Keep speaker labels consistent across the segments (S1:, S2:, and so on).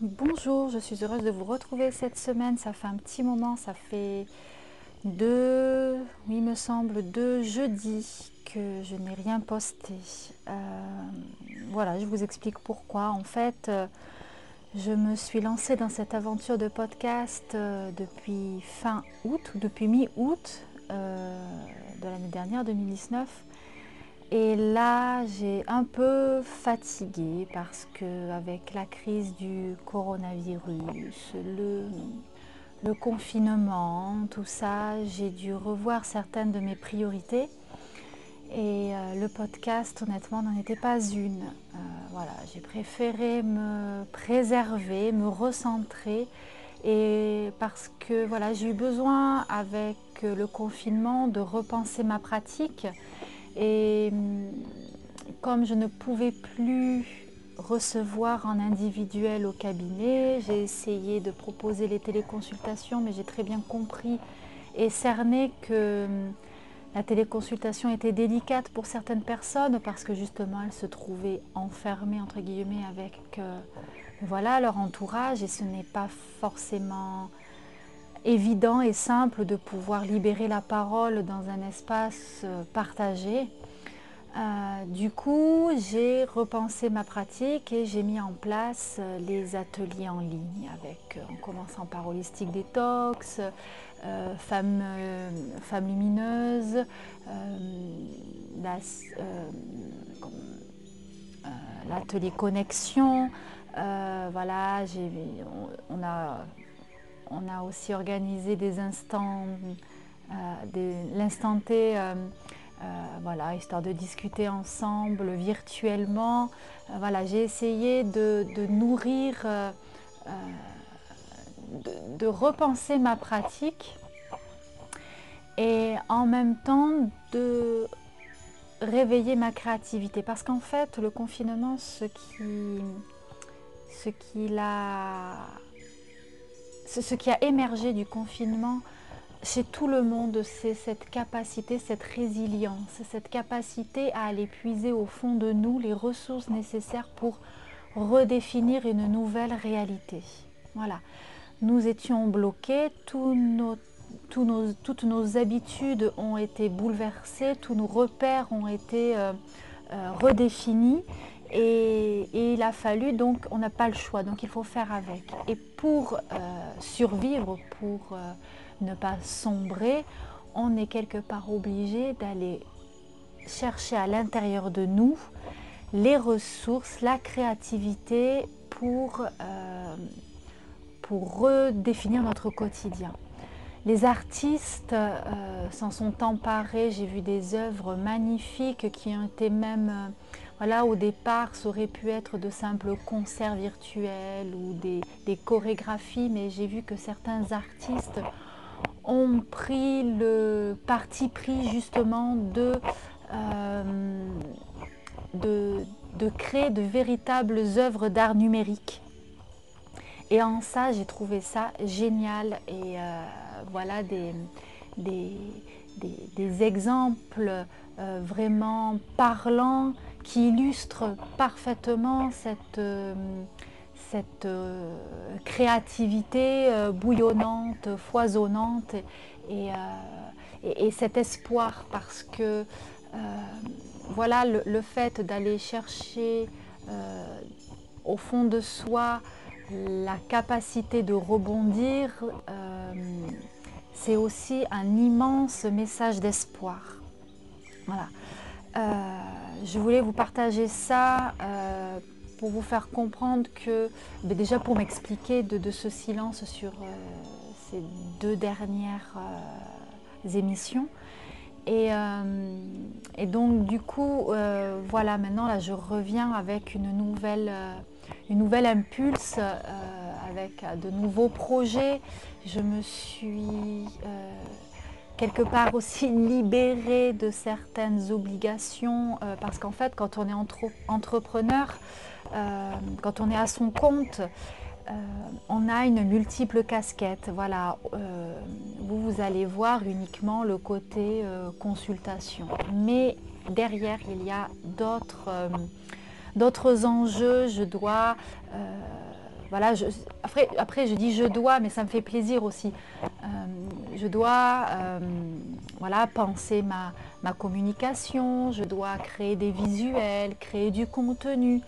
S1: Bonjour, je suis heureuse de vous retrouver cette semaine. Ça fait un petit moment, ça fait deux, il me semble, deux jeudis que je n'ai rien posté. Euh, voilà, je vous explique pourquoi. En fait, euh, je me suis lancée dans cette aventure de podcast euh, depuis fin août depuis mi-août de l'année dernière, 2019. Et là, j'ai un peu fatigué parce que avec la crise du coronavirus, le, confinement, tout ça, j'ai dû revoir certaines de mes priorités. Et euh, le podcast, honnêtement, n'en était pas une. Euh, voilà, j'ai préféré me préserver, me recentrer. Et parce que voilà, j'ai eu besoin avec le confinement de repenser ma pratique et hum, comme je ne pouvais plus recevoir en individuel au cabinet, j'ai essayé de proposer les téléconsultations, mais j'ai très bien compris et cerné que hum, la téléconsultation était délicate pour certaines personnes parce que justement elles se trouvaient enfermées entre guillemets avec euh, voilà leur entourage et ce n'est pas forcément évident et simple de pouvoir libérer la parole dans un espace euh, partagé. Euh, du coup, j'ai repensé ma pratique et j'ai mis en place euh, les ateliers en ligne avec, en commençant par Holistique Détox, Femmes femme lumineuses, l'atelier Connexion. voilà, on a on a aussi organisé des instants, euh, l'instant T, euh, euh, voilà, histoire de discuter ensemble virtuellement. voilà, j'ai essayé de, nourrir, de, repenser ma pratique et en même temps de réveiller ma créativité. Parce qu'en fait, le confinement, ce qui, ce qui l'a ce qui a émergé du confinement chez tout le monde, c'est cette capacité, cette résilience, cette capacité à aller puiser au fond de nous les ressources nécessaires pour redéfinir une nouvelle réalité. Voilà. Nous étions bloqués, toutes nos habitudes ont été bouleversées, tous nos repères ont été euh, euh, redéfinis et, il a fallu, donc on n'a pas le choix, donc il faut faire avec. Et pour euh, survivre, pour euh, ne pas sombrer, on est quelque part obligé d'aller chercher à l'intérieur de nous les ressources, la créativité pour, euh, pour redéfinir notre quotidien. Les artistes s'en sont emparés, j'ai vu des œuvres magnifiques qui ont été même voilà, au départ, ça aurait pu être de simples concerts virtuels ou des, chorégraphies, mais j'ai vu que certains artistes ont pris le parti pris justement de, euh, de, créer de véritables œuvres d'art numérique. Et en ça, j'ai trouvé ça génial. Et euh, voilà des, des, exemples euh, vraiment parlants qui illustre parfaitement cette, euh, euh, créativité euh, bouillonnante, foisonnante et, et, cet espoir parce que voilà le, fait d'aller chercher au fond de soi la capacité de rebondir, c'est aussi un immense message d'espoir. Voilà. Je voulais vous partager ça pour vous faire comprendre que, ben déjà pour m'expliquer de, ce silence sur ces deux dernières émissions, euh, et, donc du coup, euh, voilà, maintenant là, je reviens avec une nouvelle, euh, une nouvelle impulse, avec de nouveaux projets. Je me suis quelque part aussi libérée de certaines obligations, parce qu'en fait, quand on est entrepreneur, quand on est à son compte, euh, on a une multiple casquette. Voilà, euh, vous, vous allez voir uniquement le côté euh, consultation. Mais derrière, il y a d'autres enjeux. Je dois. Voilà, après, je dis je dois, mais ça me fait plaisir aussi. je dois voilà, penser ma, ma communication, je dois créer des visuels, créer du contenu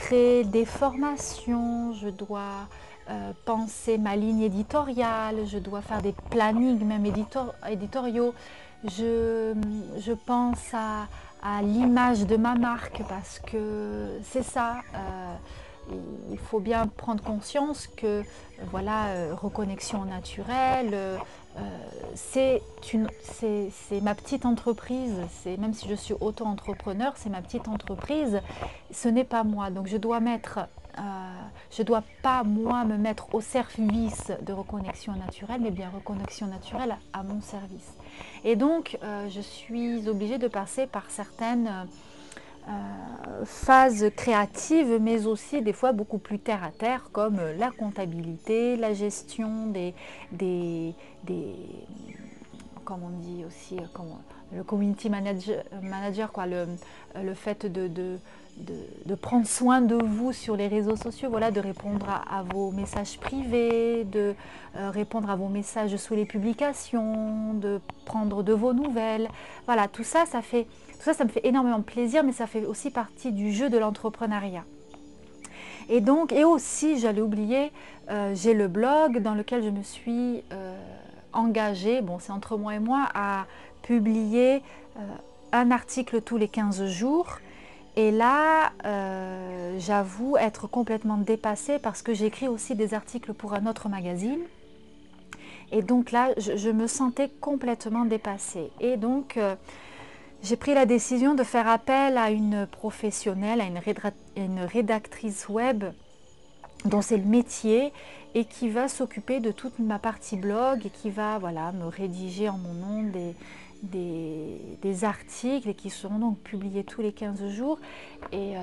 S1: créer des formations, je dois euh, penser ma ligne éditoriale, je dois faire des plannings même éditoriaux, je, pense à, l'image de ma marque parce que c'est ça. Euh, il faut bien prendre conscience que voilà, euh, reconnexion naturelle, c'est ma petite entreprise, même si je suis auto-entrepreneur, c'est ma petite entreprise, ce n'est pas moi. Donc je dois mettre, euh, je ne dois pas moi me mettre au service de reconnexion naturelle, mais bien reconnexion naturelle à mon service. Et donc euh, je suis obligée de passer par certaines euh, phase créative, mais aussi des fois beaucoup plus terre à terre, comme la comptabilité, la gestion des, des, comme on dit aussi, comme le community manager, manager quoi, le, le fait de, de, de, prendre soin de vous sur les réseaux sociaux, voilà, de répondre à, vos messages privés, de euh, répondre à vos messages sous les publications, de prendre de vos nouvelles. Voilà, tout ça, ça fait tout ça, ça me fait énormément plaisir, mais ça fait aussi partie du jeu de l'entrepreneuriat. Et donc, et aussi, j'allais oublier, euh, j'ai le blog dans lequel je me suis euh, engagée, bon c'est entre moi et moi, à publier euh, un article tous les 15 jours. Et là, j'avoue être complètement dépassée parce que j'écris aussi des articles pour un autre magazine. Et donc là, je, je me sentais complètement dépassée. Et donc, j'ai pris la décision de faire appel à une professionnelle, à une, rédactrice web dont c'est le métier et qui va s'occuper de toute ma partie blog et qui va voilà, me rédiger en mon nom des, articles et qui seront donc publiés tous les 15 jours. Et, euh,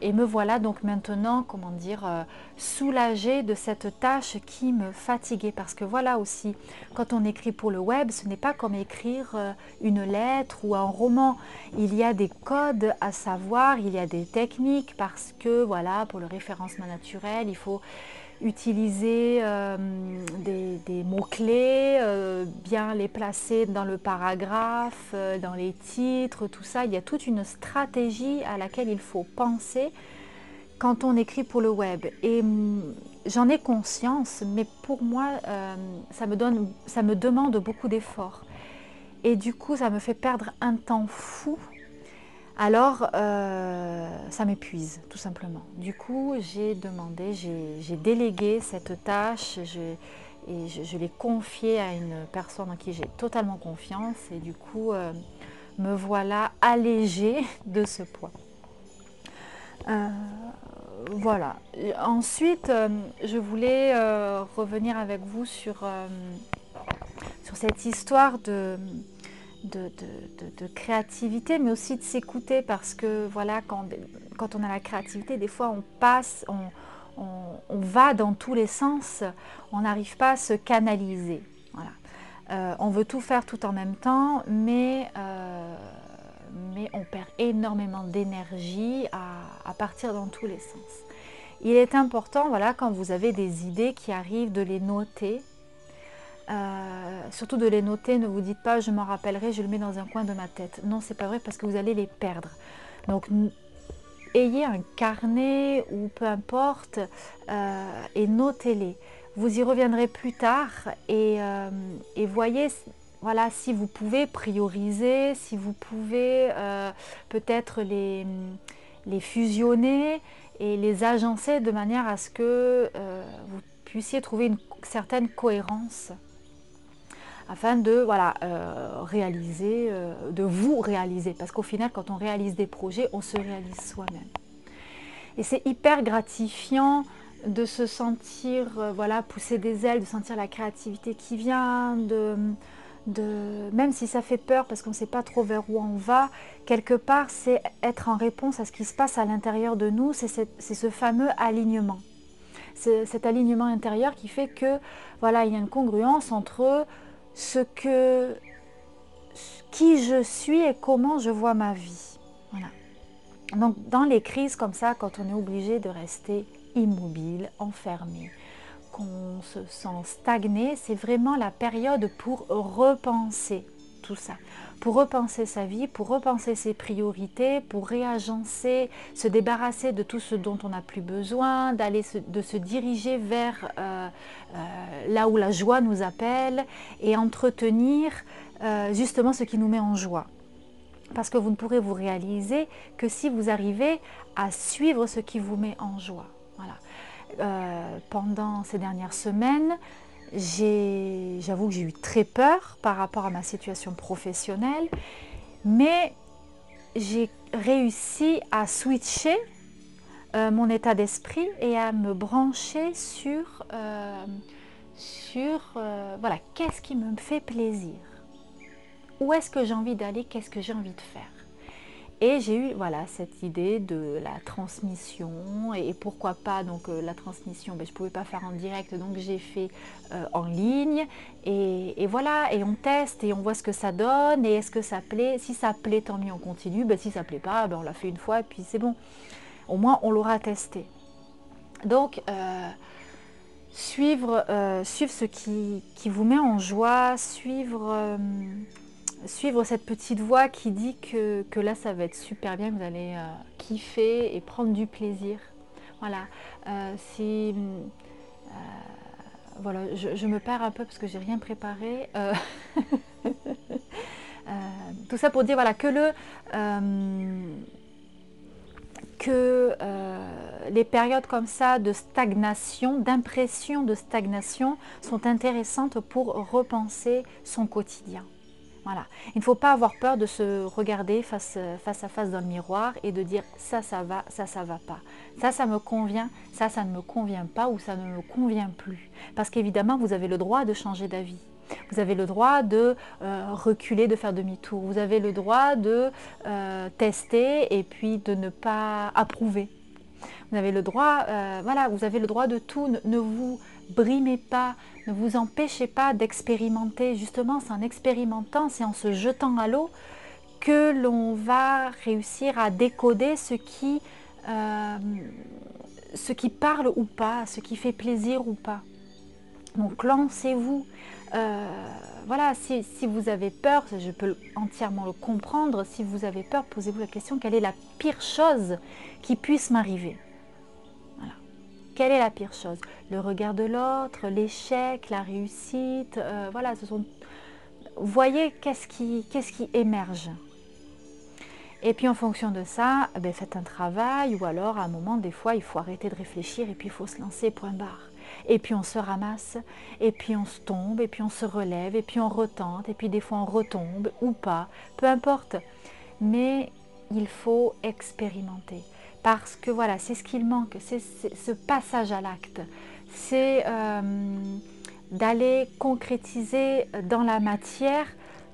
S1: et me voilà donc maintenant, comment dire, euh, soulagée de cette tâche qui me fatiguait. Parce que voilà aussi, quand on écrit pour le web, ce n'est pas comme écrire euh, une lettre ou un roman. Il y a des codes à savoir, il y a des techniques parce que voilà, pour le référencement naturel, il faut utiliser euh, des, mots-clés, euh, bien les placer dans le paragraphe, euh, dans les titres, tout ça. Il y a toute une stratégie à laquelle il faut penser quand on écrit pour le web. Et mm, j'en ai conscience, mais pour moi, ça, me donne, ça me demande beaucoup d'efforts. Et du coup, ça me fait perdre un temps fou alors euh, ça m'épuise tout simplement. Du coup, j'ai demandé, j'ai délégué cette tâche et je, l'ai confiée à une personne en qui j'ai totalement confiance et du coup, euh, me voilà allégée de ce poids. Euh, voilà. Ensuite, je voulais revenir avec vous sur, sur cette histoire de de, créativité, mais aussi de s'écouter parce que voilà, quand, on a la créativité, des fois on passe, on, va dans tous les sens, on n'arrive pas à se canaliser. Euh, on veut tout faire tout en même temps, mais, euh, mais on perd énormément d'énergie à, à, partir dans tous les sens. Il est important, voilà, quand vous avez des idées qui arrivent, de les noter, euh, surtout de les noter, ne vous dites pas je m'en rappellerai, je le mets dans un coin de ma tête. Non, c'est pas vrai parce que vous allez les perdre. Donc ayez un carnet ou peu importe et notez-les. Vous y reviendrez plus tard et, et voyez voilà, si vous pouvez prioriser, si vous pouvez peut-être les, les fusionner et les agencer de manière à ce que vous puissiez trouver une certaine cohérence afin de voilà, euh, réaliser, euh, de vous réaliser. Parce qu'au final, quand on réalise des projets, on se réalise soi-même. Et c'est hyper gratifiant de se sentir euh, voilà, pousser des ailes, de sentir la créativité qui vient, de, même si ça fait peur parce qu'on ne sait pas trop vers où on va, quelque part, c'est être en réponse à ce qui se passe à l'intérieur de nous, c'est ce fameux alignement. Cet alignement intérieur qui fait que voilà, il y a une congruence entre ce que qui je suis et comment je vois ma vie. Voilà. Donc dans les crises comme ça, quand on est obligé de rester immobile, enfermé, qu'on se sent stagné, c'est vraiment la période pour repenser ça, pour repenser sa vie, pour repenser ses priorités, pour réagencer, se débarrasser de tout ce dont on n'a plus besoin, d'aller de se diriger vers euh, euh, là où la joie nous appelle et entretenir euh, justement ce qui nous met en joie. Parce que vous ne pourrez vous réaliser que si vous arrivez à suivre ce qui vous met en joie. Voilà. pendant ces dernières semaines, j'avoue que j'ai eu très peur par rapport à ma situation professionnelle, mais j'ai réussi à switcher euh, mon état d'esprit et à me brancher sur, euh, sur euh, voilà, qu'est-ce qui me fait plaisir, où est-ce que j'ai envie d'aller, qu'est-ce que j'ai envie de faire? Et j'ai eu voilà, cette idée de la transmission et, pourquoi pas donc euh, la transmission, ben, je ne pouvais pas faire en direct donc j'ai fait euh, en ligne. Et, voilà et on teste et on voit ce que ça donne et est-ce que ça plaît, si ça plaît tant mieux on continue, ben, si ça plaît pas ben, on l'a fait une fois et puis c'est bon, au moins on l'aura testé. Donc euh, suivre, suivre ce qui, qui, vous met en joie, suivre suivre cette petite voix qui dit que, là ça va être super bien, vous allez euh, kiffer et prendre du plaisir. Voilà. Euh, si euh, voilà, je, me perds un peu parce que j'ai rien préparé. tout ça pour dire voilà que le que les périodes comme ça de stagnation, d'impression de stagnation sont intéressantes pour repenser son quotidien. Il ne faut pas avoir peur de se regarder face, face à face dans le miroir et de dire ça, ça va, ça, ça va pas. Ça, ça me convient, ça, ça ne me convient pas ou ça ne me convient plus. Parce qu'évidemment, vous avez le droit de changer d'avis. Vous avez le droit de euh, reculer, de faire demi-tour. Vous avez le droit de euh, tester et puis de ne pas approuver. Vous avez le droit, euh, voilà, vous avez le droit de tout. ne vous brimez pas, ne vous empêchez pas d'expérimenter. Justement, c'est en expérimentant, c'est en se jetant à l'eau que l'on va réussir à décoder ce qui, euh, parle ou pas, ce qui fait plaisir ou pas. Donc lancez-vous. Euh, voilà, si, vous avez peur, je peux entièrement le comprendre, si vous avez peur, posez-vous la question, quelle est la pire chose qui puisse m'arriver? Quelle est la pire chose? Le regard de l'autre, l'échec, la réussite, euh, voilà, ce sont... Voyez qu'est-ce qui, émerge. Et puis en fonction de ça, eh ben, faites un travail ou alors à un moment, des fois, il faut arrêter de réfléchir et puis il faut se lancer, point barre. Et puis on se ramasse, et puis on se tombe, et puis on se relève, et puis on retente, et puis des fois on retombe ou pas, peu importe. Mais il faut expérimenter parce que voilà, c'est ce qu'il manque, c'est ce passage à l'acte, c'est euh, d'aller concrétiser dans la matière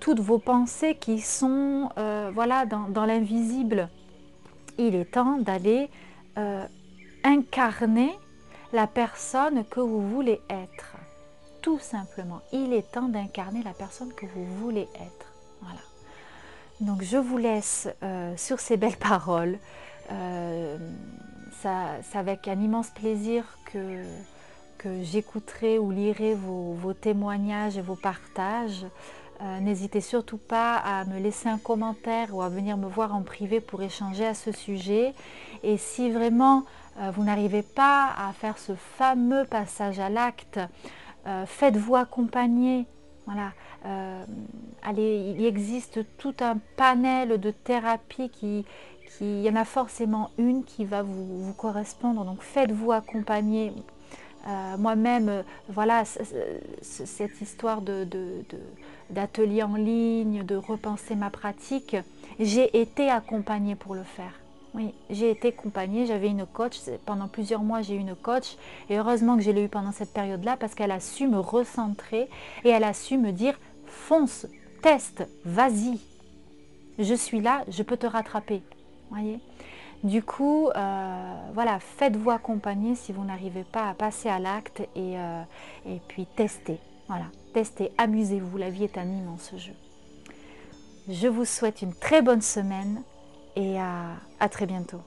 S1: toutes vos pensées qui sont euh, voilà, dans, l'invisible. Il est temps d'aller euh, incarner la personne que vous voulez être. Tout simplement, il est temps d'incarner la personne que vous voulez être. Voilà. Donc je vous laisse sur ces belles paroles. Euh, c'est avec un immense plaisir que, que j'écouterai ou lirai vos, témoignages et vos partages. Euh, n'hésitez surtout pas à me laisser un commentaire ou à venir me voir en privé pour échanger à ce sujet. Et si vraiment euh, vous n'arrivez pas à faire ce fameux passage à l'acte, euh, faites-vous accompagner. Voilà. allez, il existe tout un panel de thérapies qui, il y en a forcément une qui va vous correspondre. Donc faites-vous accompagner. Euh, moi-même, euh, voilà, cette histoire d'atelier en ligne, de repenser ma pratique, j'ai été accompagnée pour le faire. Oui, j'ai été accompagnée, j'avais une coach, pendant plusieurs mois j'ai eu une coach, et heureusement que je l'ai eu pendant cette période-là, parce qu'elle a su me recentrer, et elle a su me dire, fonce, teste, vas-y, je suis là, je peux te rattraper. Voyez du coup, euh, voilà, faites-vous accompagner si vous n'arrivez pas à passer à l'acte et, euh, et, puis testez. Voilà, testez, amusez-vous, la vie est un immense jeu. Je vous souhaite une très bonne semaine et à très bientôt.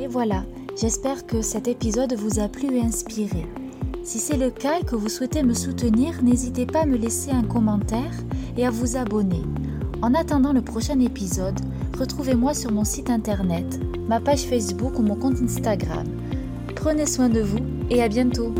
S2: Et voilà, j'espère que cet épisode vous a plu et inspiré. Si c'est le cas et que vous souhaitez me soutenir, n'hésitez pas à me laisser un commentaire et à vous abonner. En attendant le prochain épisode, retrouvez-moi sur mon site internet, ma page Facebook ou mon compte Instagram. Prenez soin de vous et à bientôt